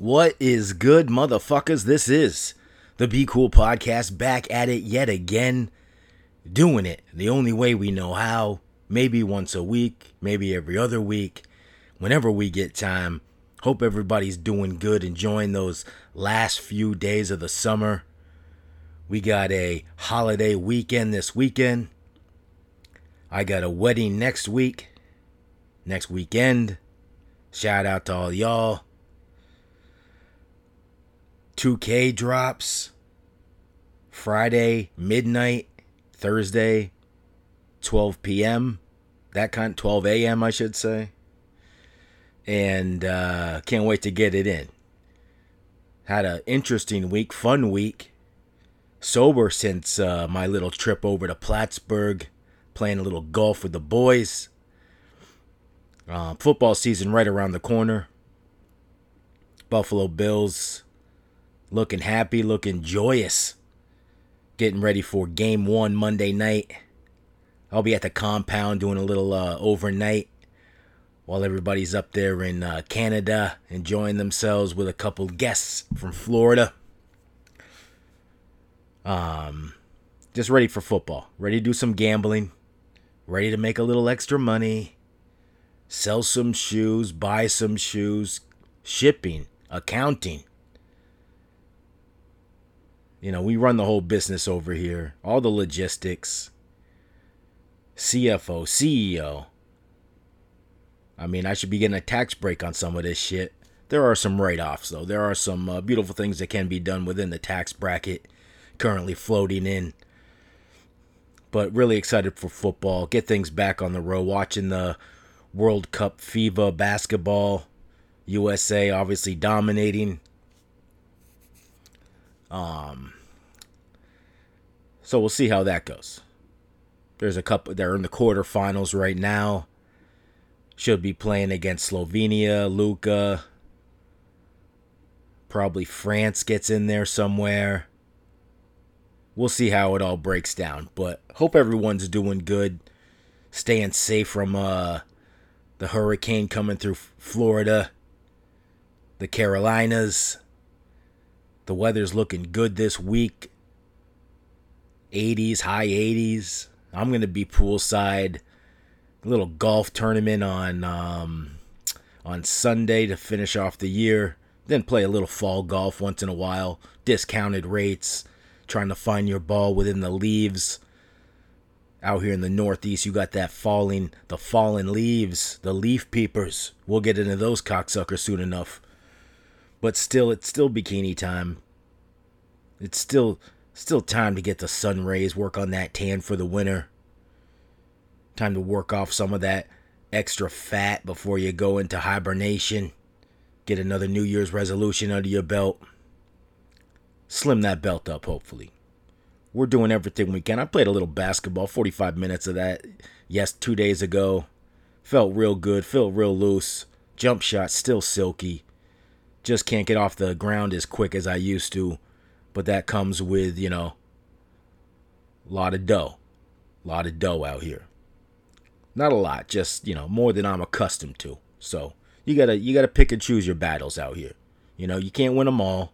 What is good, motherfuckers? This is the Be Cool Podcast back at it yet again. Doing it the only way we know how. Maybe once a week, maybe every other week, whenever we get time. Hope everybody's doing good, enjoying those last few days of the summer. We got a holiday weekend this weekend. I got a wedding next week, next weekend. Shout out to all y'all. 2K drops Friday midnight, Thursday 12 p.m. That kind 12 a.m. I should say. And uh, can't wait to get it in. Had an interesting week, fun week. Sober since uh, my little trip over to Plattsburgh, playing a little golf with the boys. Uh, football season right around the corner. Buffalo Bills looking happy, looking joyous. Getting ready for game one Monday night. I'll be at the compound doing a little uh, overnight while everybody's up there in uh, Canada enjoying themselves with a couple guests from Florida. Um, just ready for football. Ready to do some gambling. Ready to make a little extra money. Sell some shoes, buy some shoes, shipping, accounting, you know, we run the whole business over here, all the logistics, CFO, CEO. I mean, I should be getting a tax break on some of this shit. There are some write offs, though. There are some uh, beautiful things that can be done within the tax bracket currently floating in. But really excited for football. Get things back on the road. Watching the World Cup FIBA basketball. USA obviously dominating. Um, so we'll see how that goes. There's a couple. They're in the quarterfinals right now. Should be playing against Slovenia, Luka. Probably France gets in there somewhere. We'll see how it all breaks down, but hope everyone's doing good, staying safe from uh, the hurricane coming through Florida, the Carolinas. The weather's looking good this week. 80s, high 80s. I'm to be poolside. A little golf tournament on um, on Sunday to finish off the year. Then play a little fall golf once in a while. Discounted rates. Trying to find your ball within the leaves. Out here in the Northeast, you got that falling, the fallen leaves, the leaf peepers. We'll get into those cocksuckers soon enough. But still, it's still bikini time. It's still still time to get the sun rays, work on that tan for the winter. Time to work off some of that extra fat before you go into hibernation. Get another New Year's resolution under your belt. Slim that belt up, hopefully. We're doing everything we can. I played a little basketball, 45 minutes of that, yes, two days ago. Felt real good, felt real loose. Jump shot still silky just can't get off the ground as quick as I used to. But that comes with, you know, a lot of dough. A lot of dough out here. Not a lot, just, you know, more than I'm accustomed to. So you gotta you gotta pick and choose your battles out here. You know, you can't win them all.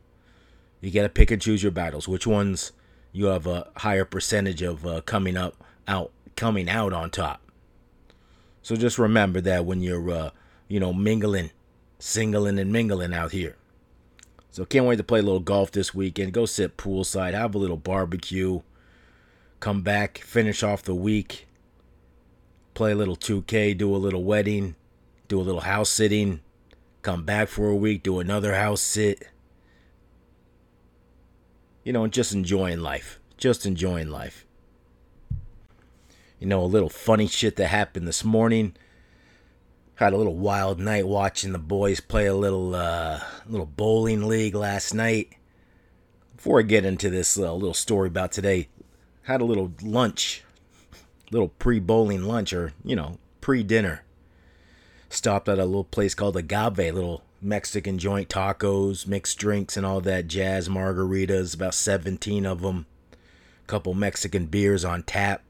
You gotta pick and choose your battles. Which ones you have a higher percentage of uh, coming up out coming out on top. So just remember that when you're uh, you know mingling singling and mingling out here. So can't wait to play a little golf this weekend. Go sit poolside, have a little barbecue, come back, finish off the week, play a little 2K, do a little wedding, do a little house sitting, come back for a week, do another house sit. You know, just enjoying life. Just enjoying life. You know, a little funny shit that happened this morning had a little wild night watching the boys play a little uh, little bowling league last night. Before I get into this uh, little story about today, had a little lunch, little pre-bowling lunch or you know pre-dinner. Stopped at a little place called Agave, little Mexican joint tacos, mixed drinks, and all that jazz. Margaritas, about 17 of them. Couple Mexican beers on tap.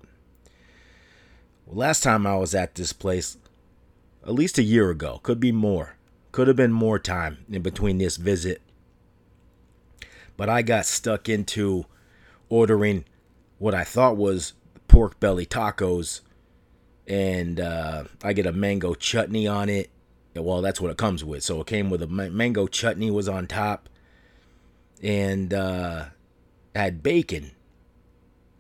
Last time I was at this place, at least a year ago, could be more. Could have been more time in between this visit. But I got stuck into ordering what I thought was pork belly tacos. And uh, I get a mango chutney on it. Well, that's what it comes with. So it came with a mango chutney was on top. And uh, had bacon.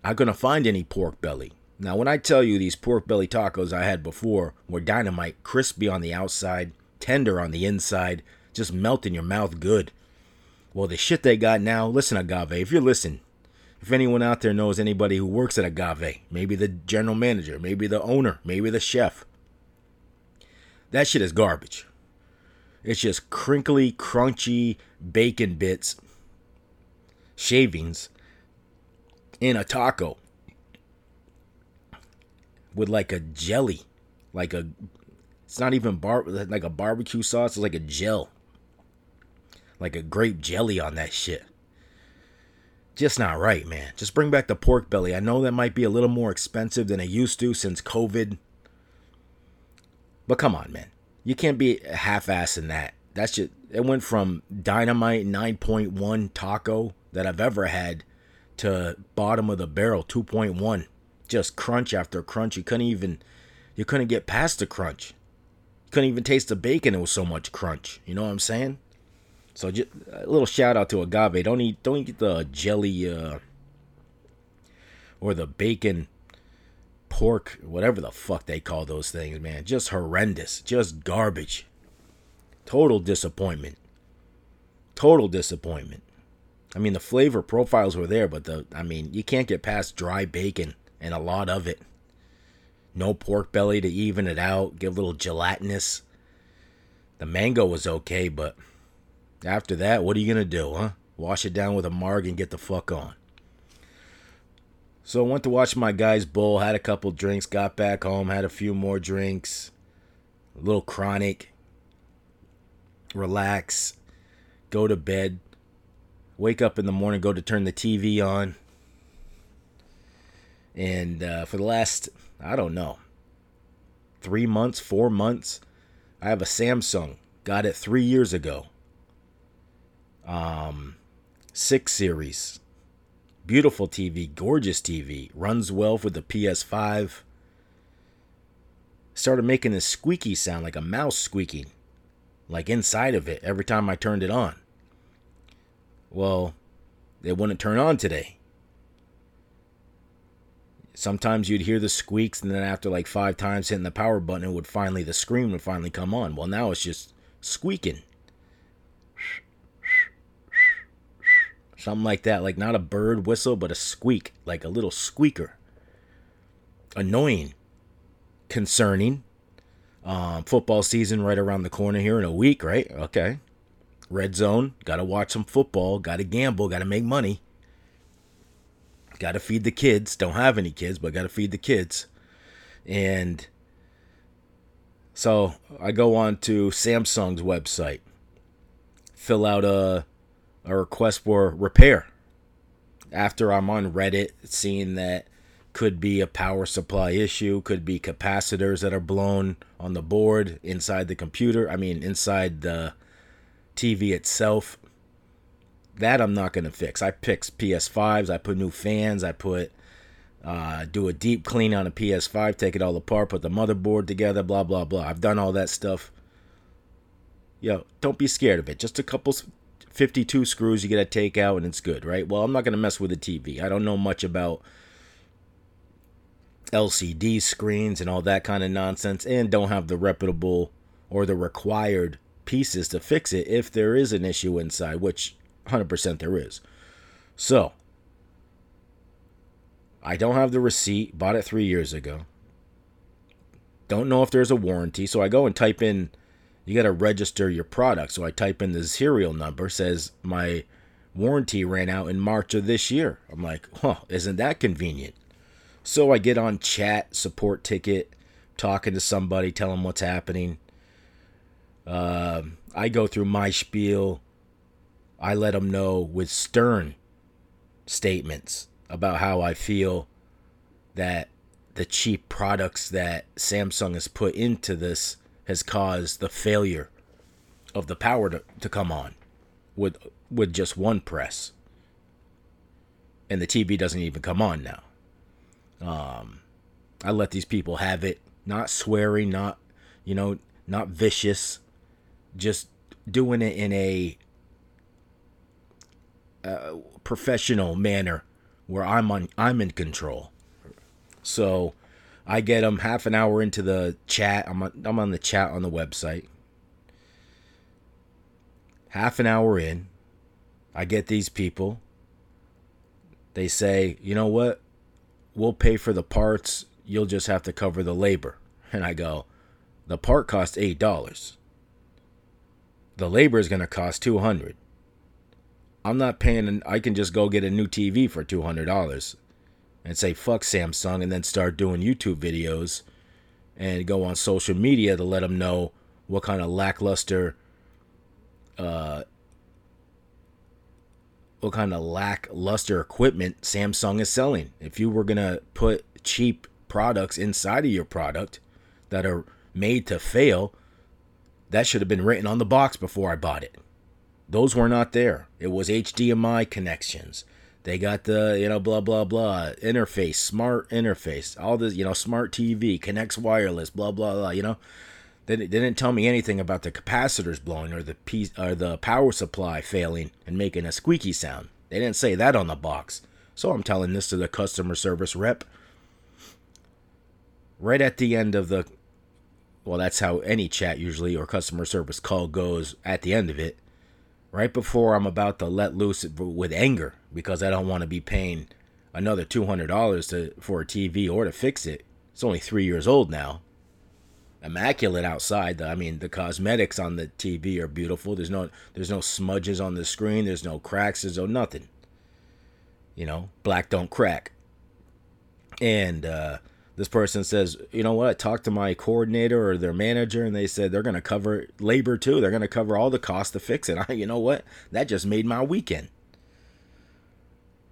I couldn't find any pork belly. Now, when I tell you these pork belly tacos I had before were dynamite, crispy on the outside, tender on the inside, just melt in your mouth good. Well, the shit they got now, listen, Agave, if you're listening, if anyone out there knows anybody who works at Agave, maybe the general manager, maybe the owner, maybe the chef, that shit is garbage. It's just crinkly, crunchy bacon bits, shavings in a taco with like a jelly, like a it's not even bar like a barbecue sauce, it's like a gel. Like a grape jelly on that shit. Just not right, man. Just bring back the pork belly. I know that might be a little more expensive than it used to since COVID. But come on, man. You can't be half-ass in that. That's just it went from dynamite 9.1 taco that I've ever had to bottom of the barrel 2.1 just crunch after crunch. You couldn't even you couldn't get past the crunch. You couldn't even taste the bacon it was so much crunch. You know what i'm saying? So just a little shout out to agave. Don't eat don't eat the jelly uh or the bacon pork whatever the fuck they call those things man. Just horrendous. Just garbage. Total disappointment. Total disappointment. I mean, the flavor profiles were there, but the I mean, you can't get past dry bacon and a lot of it. No pork belly to even it out, give a little gelatinous. The mango was okay, but after that, what are you gonna do, huh? Wash it down with a marg and get the fuck on. So I went to watch my guys bowl, had a couple drinks, got back home, had a few more drinks, a little chronic, relax, go to bed wake up in the morning, go to turn the TV on. And uh, for the last, I don't know, three months, four months, I have a Samsung. Got it three years ago. Um, six series. Beautiful TV, gorgeous TV. Runs well with the PS5. Started making this squeaky sound like a mouse squeaking, like inside of it every time I turned it on. Well, it wouldn't turn on today. Sometimes you'd hear the squeaks, and then after like five times hitting the power button, it would finally, the screen would finally come on. Well, now it's just squeaking. Something like that. Like not a bird whistle, but a squeak. Like a little squeaker. Annoying. Concerning. Um, football season right around the corner here in a week, right? Okay. Red zone, got to watch some football, got to gamble, got to make money. Got to feed the kids. Don't have any kids, but got to feed the kids. And so I go on to Samsung's website, fill out a, a request for repair. After I'm on Reddit, seeing that could be a power supply issue, could be capacitors that are blown on the board inside the computer. I mean, inside the TV itself, that I'm not to fix. I fix PS5s, I put new fans, I put uh, do a deep clean on a PS5, take it all apart, put the motherboard together, blah blah blah. I've done all that stuff. Yo, don't be scared of it. Just a couple 52 screws you got to take out and it's good, right? Well, I'm not to mess with the TV. I don't know much about LCD screens and all that kind of nonsense and don't have the reputable or the required pieces to fix it if there is an issue inside, which 100% there is. So, I don't have the receipt, bought it three years ago. Don't know if there's a warranty, so I go and type in, you got to register your product. So I type in the serial number, says my warranty ran out in March of this year. I'm like, huh, isn't that convenient? So I get on chat, support ticket, talking to somebody, tell them what's happening. Uh, I go through my spiel. I let them know with stern statements about how I feel that the cheap products that Samsung has put into this has caused the failure of the power to, to come on with with just one press. And the TV doesn't even come on now. Um, I let these people have it, not swearing, not you know, not vicious, just doing it in a professional manner where I'm on I'm in control. So I get them half an hour into the chat. I'm on, I'm on the chat on the website. Half an hour in, I get these people. They say, "You know what? We'll pay for the parts. You'll just have to cover the labor." And I go, "The part costs eight dollars. The labor is going to cost two hundred. I'm not paying. And I can just go get a new TV for two hundred dollars and say fuck Samsung and then start doing YouTube videos and go on social media to let them know what kind of lackluster uh what kind of lackluster equipment Samsung is selling. If you were going to put cheap products inside of your product that are made to fail, that should have been written on the box before I bought it. Those were not there. It was HDMI connections. They got the, you know, blah, blah, blah, interface, smart interface, all this, you know, smart TV, connects wireless, blah, blah, blah, you know. They, they didn't tell me anything about the capacitors blowing or the piece, or the power supply failing and making a squeaky sound. They didn't say that on the box. So I'm telling this to the customer service rep. Right at the end of the, well, that's how any chat usually or customer service call goes at the end of it right before I'm about to let loose with anger because I don't want to be paying another $200 to for a TV or to fix it. It's only 3 years old now. Immaculate outside. I mean, the cosmetics on the TV are beautiful. There's no there's no smudges on the screen, there's no cracks, there's no nothing. You know, black don't crack. And uh this person says, you know what, I talked to my coordinator or their manager and they said they're going to cover labor too. They're going to cover all the cost to fix it. I, you know what? That just made my weekend.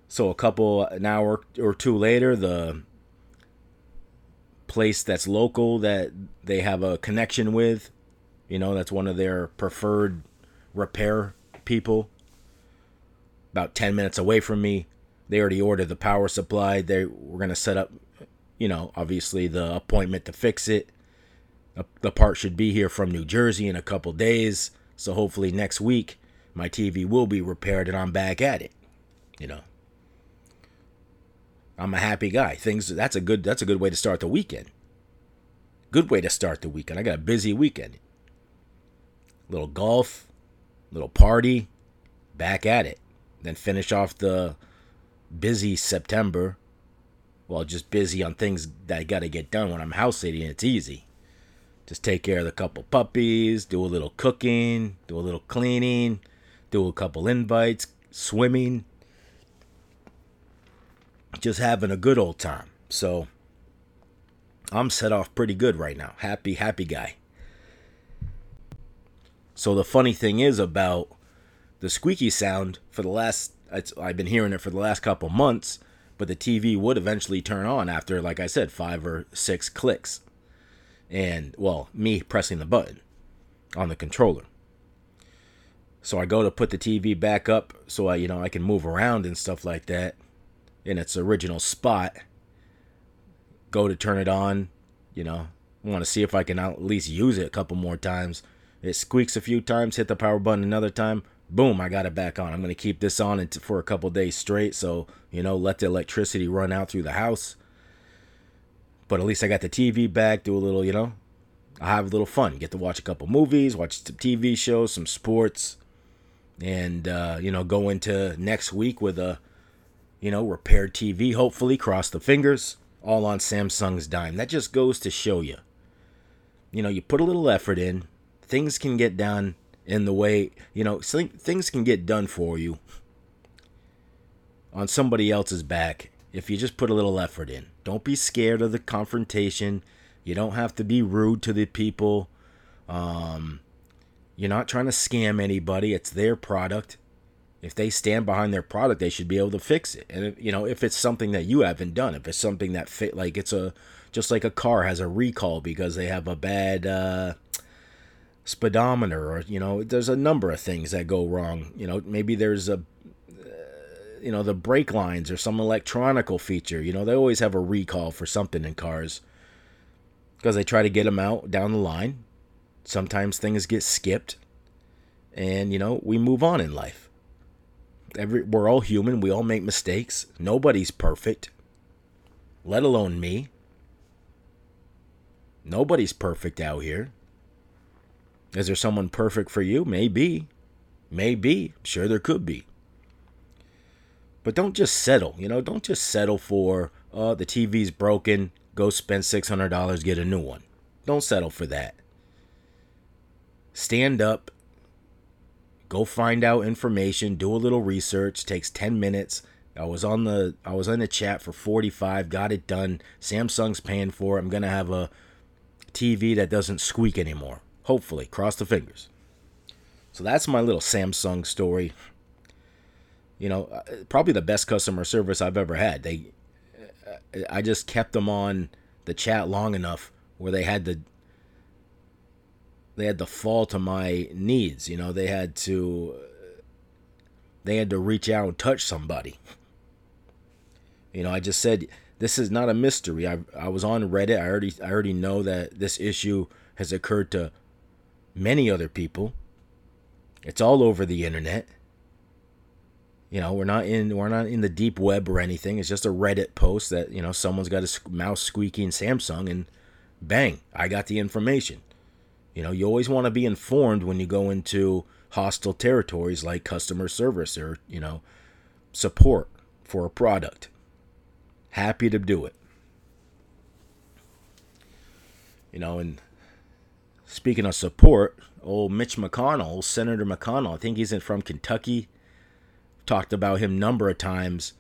So a couple, an hour or two later, the place that's local that they have a connection with, you know, that's one of their preferred repair people, about 10 minutes away from me. They already ordered the power supply. They were going to set up you know, obviously the appointment to fix it. The part should be here from New Jersey in a couple days. So hopefully next week my TV will be repaired and I'm back at it. You know. I'm a happy guy. Things that's a good that's a good way to start the weekend. Good way to start the weekend. I got a busy weekend. Little golf, little party, back at it. Then finish off the busy September well, just busy on things that I got to get done when I'm house sitting. It's easy. Just take care of the couple puppies, do a little cooking, do a little cleaning, do a couple invites, swimming. Just having a good old time. So I'm set off pretty good right now. Happy, happy guy. So the funny thing is about the squeaky sound for the last I've been hearing it for the last couple months but the TV would eventually turn on after, like I said, five or six clicks. And, well, me pressing the button on the controller. So I go to put the TV back up so I, you know, I can move around and stuff like that in its original spot. Go to turn it on, you know, want to see if I can at least use it a couple more times. It squeaks a few times, hit the power button another time, boom, I got it back on. I'm going to keep this on for a couple days straight. So, you know, let the electricity run out through the house. But at least I got the TV back, do a little, you know, I have a little fun. Get to watch a couple movies, watch some TV shows, some sports, and, uh, you know, go into next week with a, you know, repaired TV, hopefully, cross the fingers, all on Samsung's dime. That just goes to show you. You know, you put a little effort in, things can get done in the way you know things can get done for you on somebody else's back if you just put a little effort in. Don't be scared of the confrontation. You don't have to be rude to the people. Um, you're not trying to scam anybody. It's their product. If they stand behind their product they should be able to fix it. And you know if it's something that you haven't done if it's something that fit like it's a just like a car has a recall because they have a bad uh, speedometer or you know there's a number of things that go wrong. You know maybe there's a you know the brake lines or some electronical feature. You know they always have a recall for something in cars because they try to get them out down the line. Sometimes things get skipped and you know we move on in life. Every, we're all human. We all make mistakes. Nobody's perfect let alone me. Nobody's perfect out here is there someone perfect for you? Maybe. Maybe. Sure, there could be. But don't just settle. You know, don't just settle for, uh, the TV's broken. Go spend $600, get a new one. Don't settle for that. Stand up. Go find out information. Do a little research. Takes 10 minutes. I was on the I was in the chat for 45, got it done. Samsung's paying for it. I'm to have a TV that doesn't squeak anymore. Hopefully, cross the fingers. So that's my little Samsung story. You know, uh, probably the best customer service I've ever had. They, I just kept them on the chat long enough where they had to, they had to fall to my needs. You know, they had to, they had to reach out and touch somebody. You know, I just said this is not a mystery. I I was on Reddit. I already I already know that this issue has occurred to many other people. It's all over the internet. You know, we're not in we're not in the deep web or anything. It's just a Reddit post that you know someone's got a mouse squeaking Samsung, and bang, I got the information. You know, you always want to be informed when you go into hostile territories like customer service or you know support for a product. Happy to do it. You know, and Speaking of support, old Mitch McConnell, Senator McConnell, I think he's in from Kentucky. Talked about him number of times.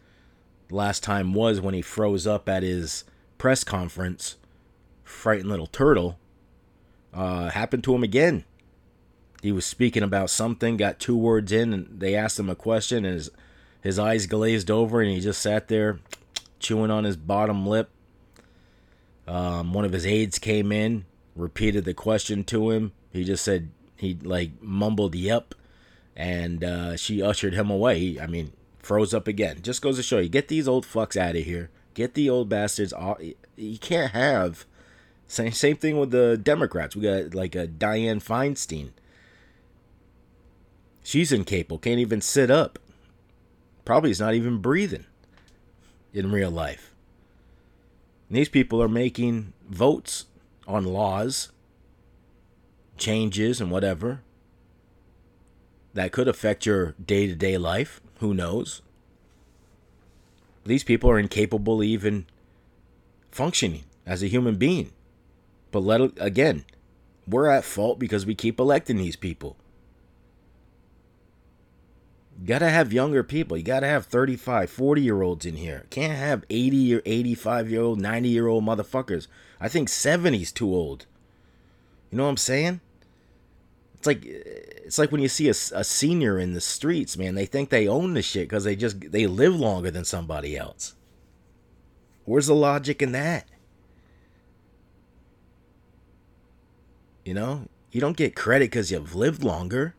Last time was when he froze up at his press conference. Frightened little turtle. Uh, happened to him again. He was speaking about something, got two words in, and they asked him a question, and his his eyes glazed over, and he just sat there chewing on his bottom lip. Um, one of his aides came in, repeated the question to him. He just said he like mumbled "yep," and uh, she ushered him away. He, I mean, froze up again. Just goes to show you, get these old fucks out of here. Get the old bastards. Off. You can't have same same thing with the Democrats. We got like a Diane Feinstein. She's incapable. Can't even sit up. Probably is not even breathing in real life. And these people are making votes on laws, changes, and whatever that could affect your day to day life. Who knows? These people are incapable even functioning as a human being. But let again, we're at fault because we keep electing these people. Gotta have younger people. You gotta have 35, 40 year olds in here. Can't have 80 or 85 year old, 90 year old motherfuckers. I think 70's too old. You know what I'm saying? It's like it's like when you see a, a senior in the streets, man. They think they own the shit because they just they live longer than somebody else. Where's the logic in that? You know, you don't get credit because you've lived longer.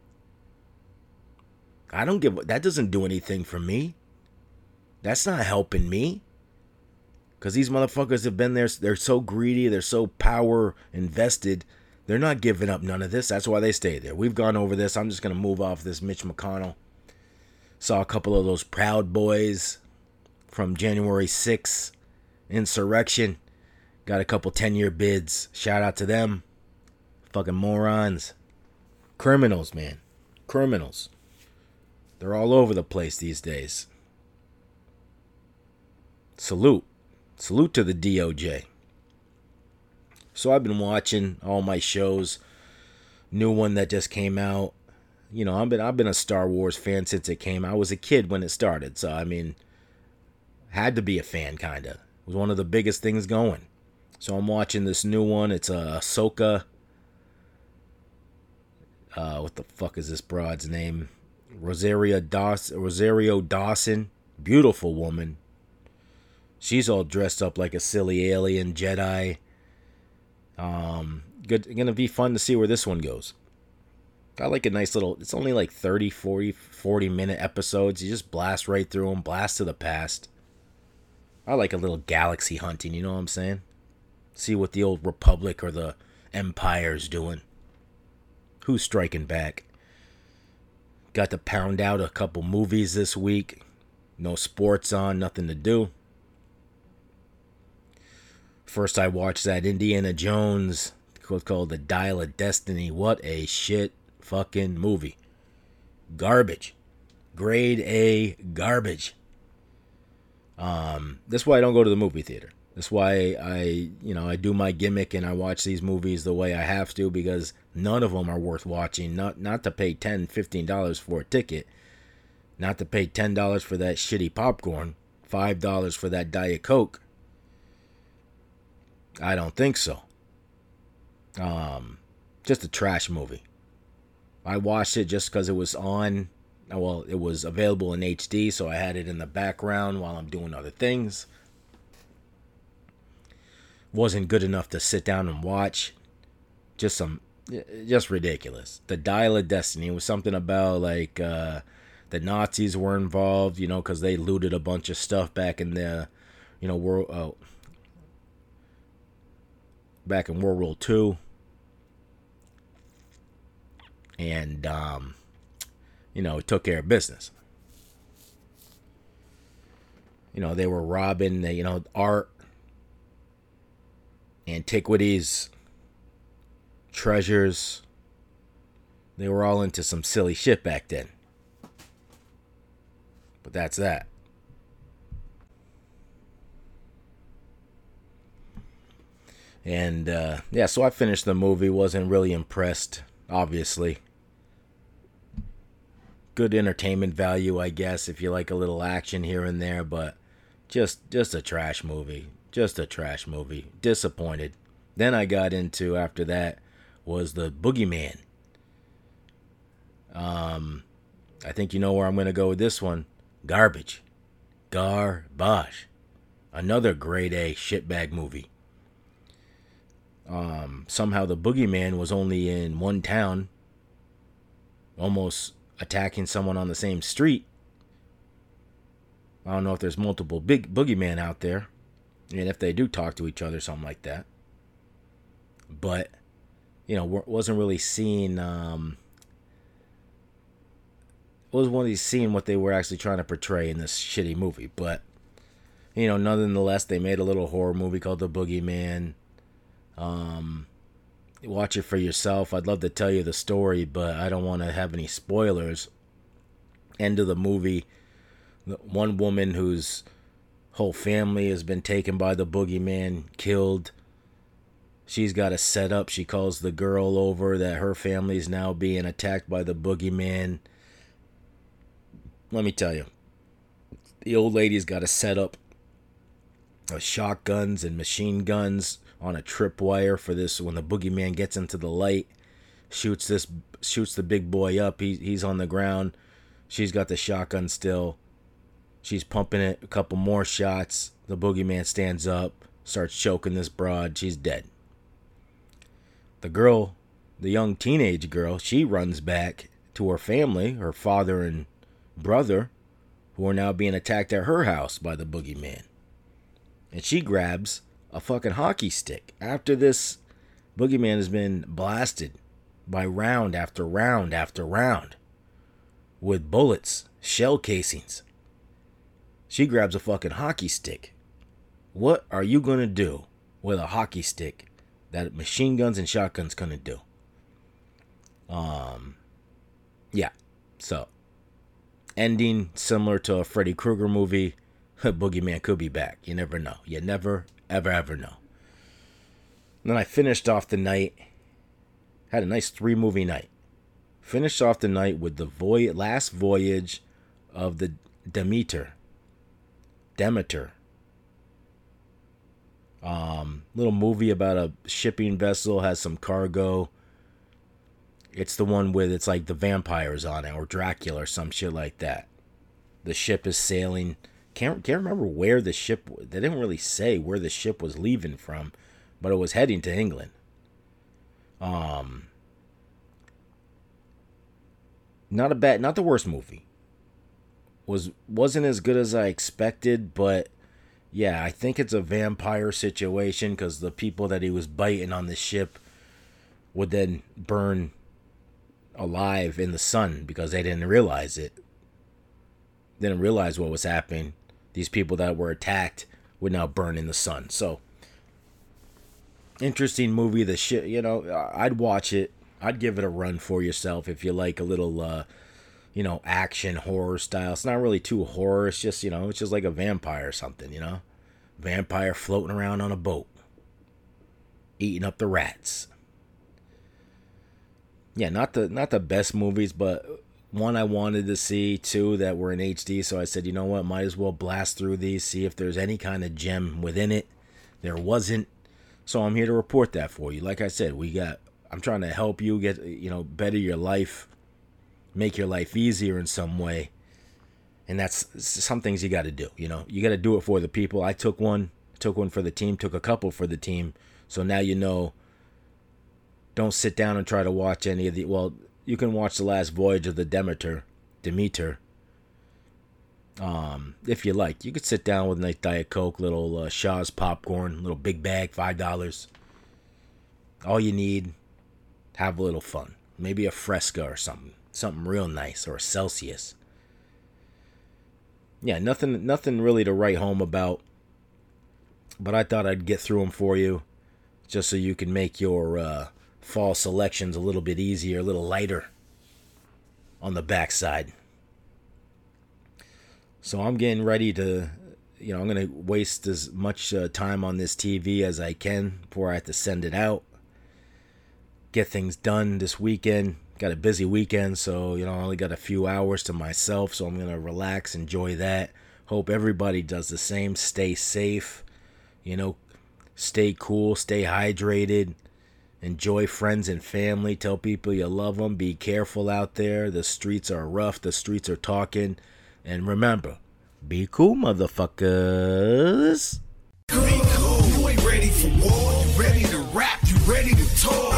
I don't give that doesn't do anything for me. That's not helping me. Cause these motherfuckers have been there. They're so greedy. They're so power invested. They're not giving up none of this. That's why they stay there. We've gone over this. I'm just gonna move off this Mitch McConnell. Saw a couple of those Proud Boys from January 6th insurrection. Got a couple 10 year bids. Shout out to them. Fucking morons. Criminals, man. Criminals. They're all over the place these days. Salute. Salute to the DOJ. So I've been watching all my shows. New one that just came out. You know, I've been I've been a Star Wars fan since it came. I was a kid when it started, so I mean, had to be a fan kinda. It was one of the biggest things going. So I'm watching this new one. It's a uh, Ahsoka. Uh, what the fuck is this broad's name? Rosario Dawson, Rosario Dawson, beautiful woman. She's all dressed up like a silly alien Jedi. Um, good, gonna be fun to see where this one goes. I like a nice little, it's only like 30, 40, 40 minute episodes. You just blast right through them, blast to the past. I like a little galaxy hunting, you know what I'm saying? See what the old Republic or the Empire's doing. Who's striking back? Got to pound out a couple movies this week. No sports on, nothing to do. First, I watched that Indiana Jones called The Dial of Destiny. What a shit fucking movie. Garbage. Grade A garbage. Um, that's why I don't go to the movie theater. That's why I, you know, I do my gimmick and I watch these movies the way I have to because none of them are worth watching. Not not to pay 10 $15 for a ticket. Not to pay $10 for that shitty popcorn, $5 for that Diet Coke. I don't think so. Um, just a trash movie. I watched it just because it was on. Well, it was available in HD, so I had it in the background while I'm doing other things. Wasn't good enough to sit down and watch. Just some, just ridiculous. The Dial of Destiny was something about like uh, the Nazis were involved, you know, because they looted a bunch of stuff back in the, you know, world. Uh, back in World War II and um, you know took care of business. You know they were robbing you know art, antiquities, treasures. They were all into some silly shit back then. But that's that. And uh, yeah, so I finished the movie. wasn't really impressed, obviously good entertainment value, I guess, if you like a little action here and there, but just just a trash movie. Just a trash movie. Disappointed. Then I got into after that was the Boogeyman. Um I think you know where I'm gonna go with this one. Garbage. Garbage. Another grade A shitbag movie. Um, somehow the boogeyman was only in one town, almost attacking someone on the same street. I don't know if there's multiple big boogeyman out there, and if they do talk to each other, something like that. But you know, wasn't really seeing. Um, was one of these seeing what they were actually trying to portray in this shitty movie, but you know, nonetheless, they made a little horror movie called The Boogeyman. Um, watch it for yourself. I'd love to tell you the story, but I don't want to have any spoilers. End of the movie, one woman whose whole family has been taken by the boogeyman, killed. She's got a setup. She calls the girl over that her family is now being attacked by the boogeyman. Let me tell you, the old lady's got a setup of shotguns and machine guns on a tripwire for this when the boogeyman gets into the light shoots this shoots the big boy up he, he's on the ground she's got the shotgun still she's pumping it. A couple more shots. The boogeyman stands up starts choking this broad. She's dead. The girl the young teenage girl she runs back to her family her father and brother who are now being attacked at her house by the boogeyman. And she grabs a fucking hockey stick. After this, Boogeyman has been blasted by round after round after round with bullets, shell casings. She grabs a fucking hockey stick. What are you gonna do with a hockey stick that machine guns and shotguns gonna do? Um, yeah. So, ending similar to a Freddy Krueger movie. Boogeyman could be back. You never know. You never ever, ever know. And then I finished off the night, had a nice three movie night. Finished off the night with the voy- last voyage of the Demeter. Demeter. Um, little movie about a shipping vessel has some cargo. It's the one with it's like the vampires on it or Dracula or some shit like that. The ship is sailing can't can't remember where the ship. They didn't really say where the ship was leaving from, but it was heading to England. Um. not a bad, not the worst movie. Was wasn't as good as I expected, but yeah, I think it's a vampire situation because the people that he was biting on the ship would then burn alive in the sun because they didn't realize it. Didn't realize what was happening. These people that were attacked would now burn in the sun. So interesting movie. The shit, you know, I'd watch it. I'd give it a run for yourself if you like a little, uh, you know, action horror style. It's not really too horror. It's just, you know, it's just like a vampire or something, you know, vampire floating around on a boat, eating up the rats. Yeah, not the not the best movies, but one I wanted to see two that were in HD. So I said, you know what, might as well blast through these, see if there's any kind of gem within it. There wasn't. So I'm here to report that for you. Like I said, we got I'm trying to help you get you know better your life, make your life easier in some way. And that's some things you got to do, you know. You got to do it for the people. I took one, took one for the team, took a couple for the team. So now you know don't sit down and try to watch any of the well, you can watch the last voyage of the Demeter, Demeter. Um, if you like, you could sit down with a nice Diet Coke, little uh, Shaw's popcorn, little big bag, five dollars. All you need, have a little fun. Maybe a Fresca or something, something real nice, or Celsius. Yeah, nothing, nothing really to write home about. But I thought I'd get through them for you, just so you can make your uh, fall selections a little bit easier, a little lighter on the backside. So I'm getting ready to, you know, I'm going to waste as much uh, time on this TV as I can before I have to send it out. Get things done this weekend. Got a busy weekend, so, you know, I only got a few hours to myself, so I'm to relax, enjoy that. Hope everybody does the same. Stay safe, you know, stay cool, stay hydrated enjoy friends and family tell people you love them be careful out there the streets are rough the streets are talking and remember, be cool, motherfuckers. Be cool. You ain't ready for war. You ready to rap. You ready to talk.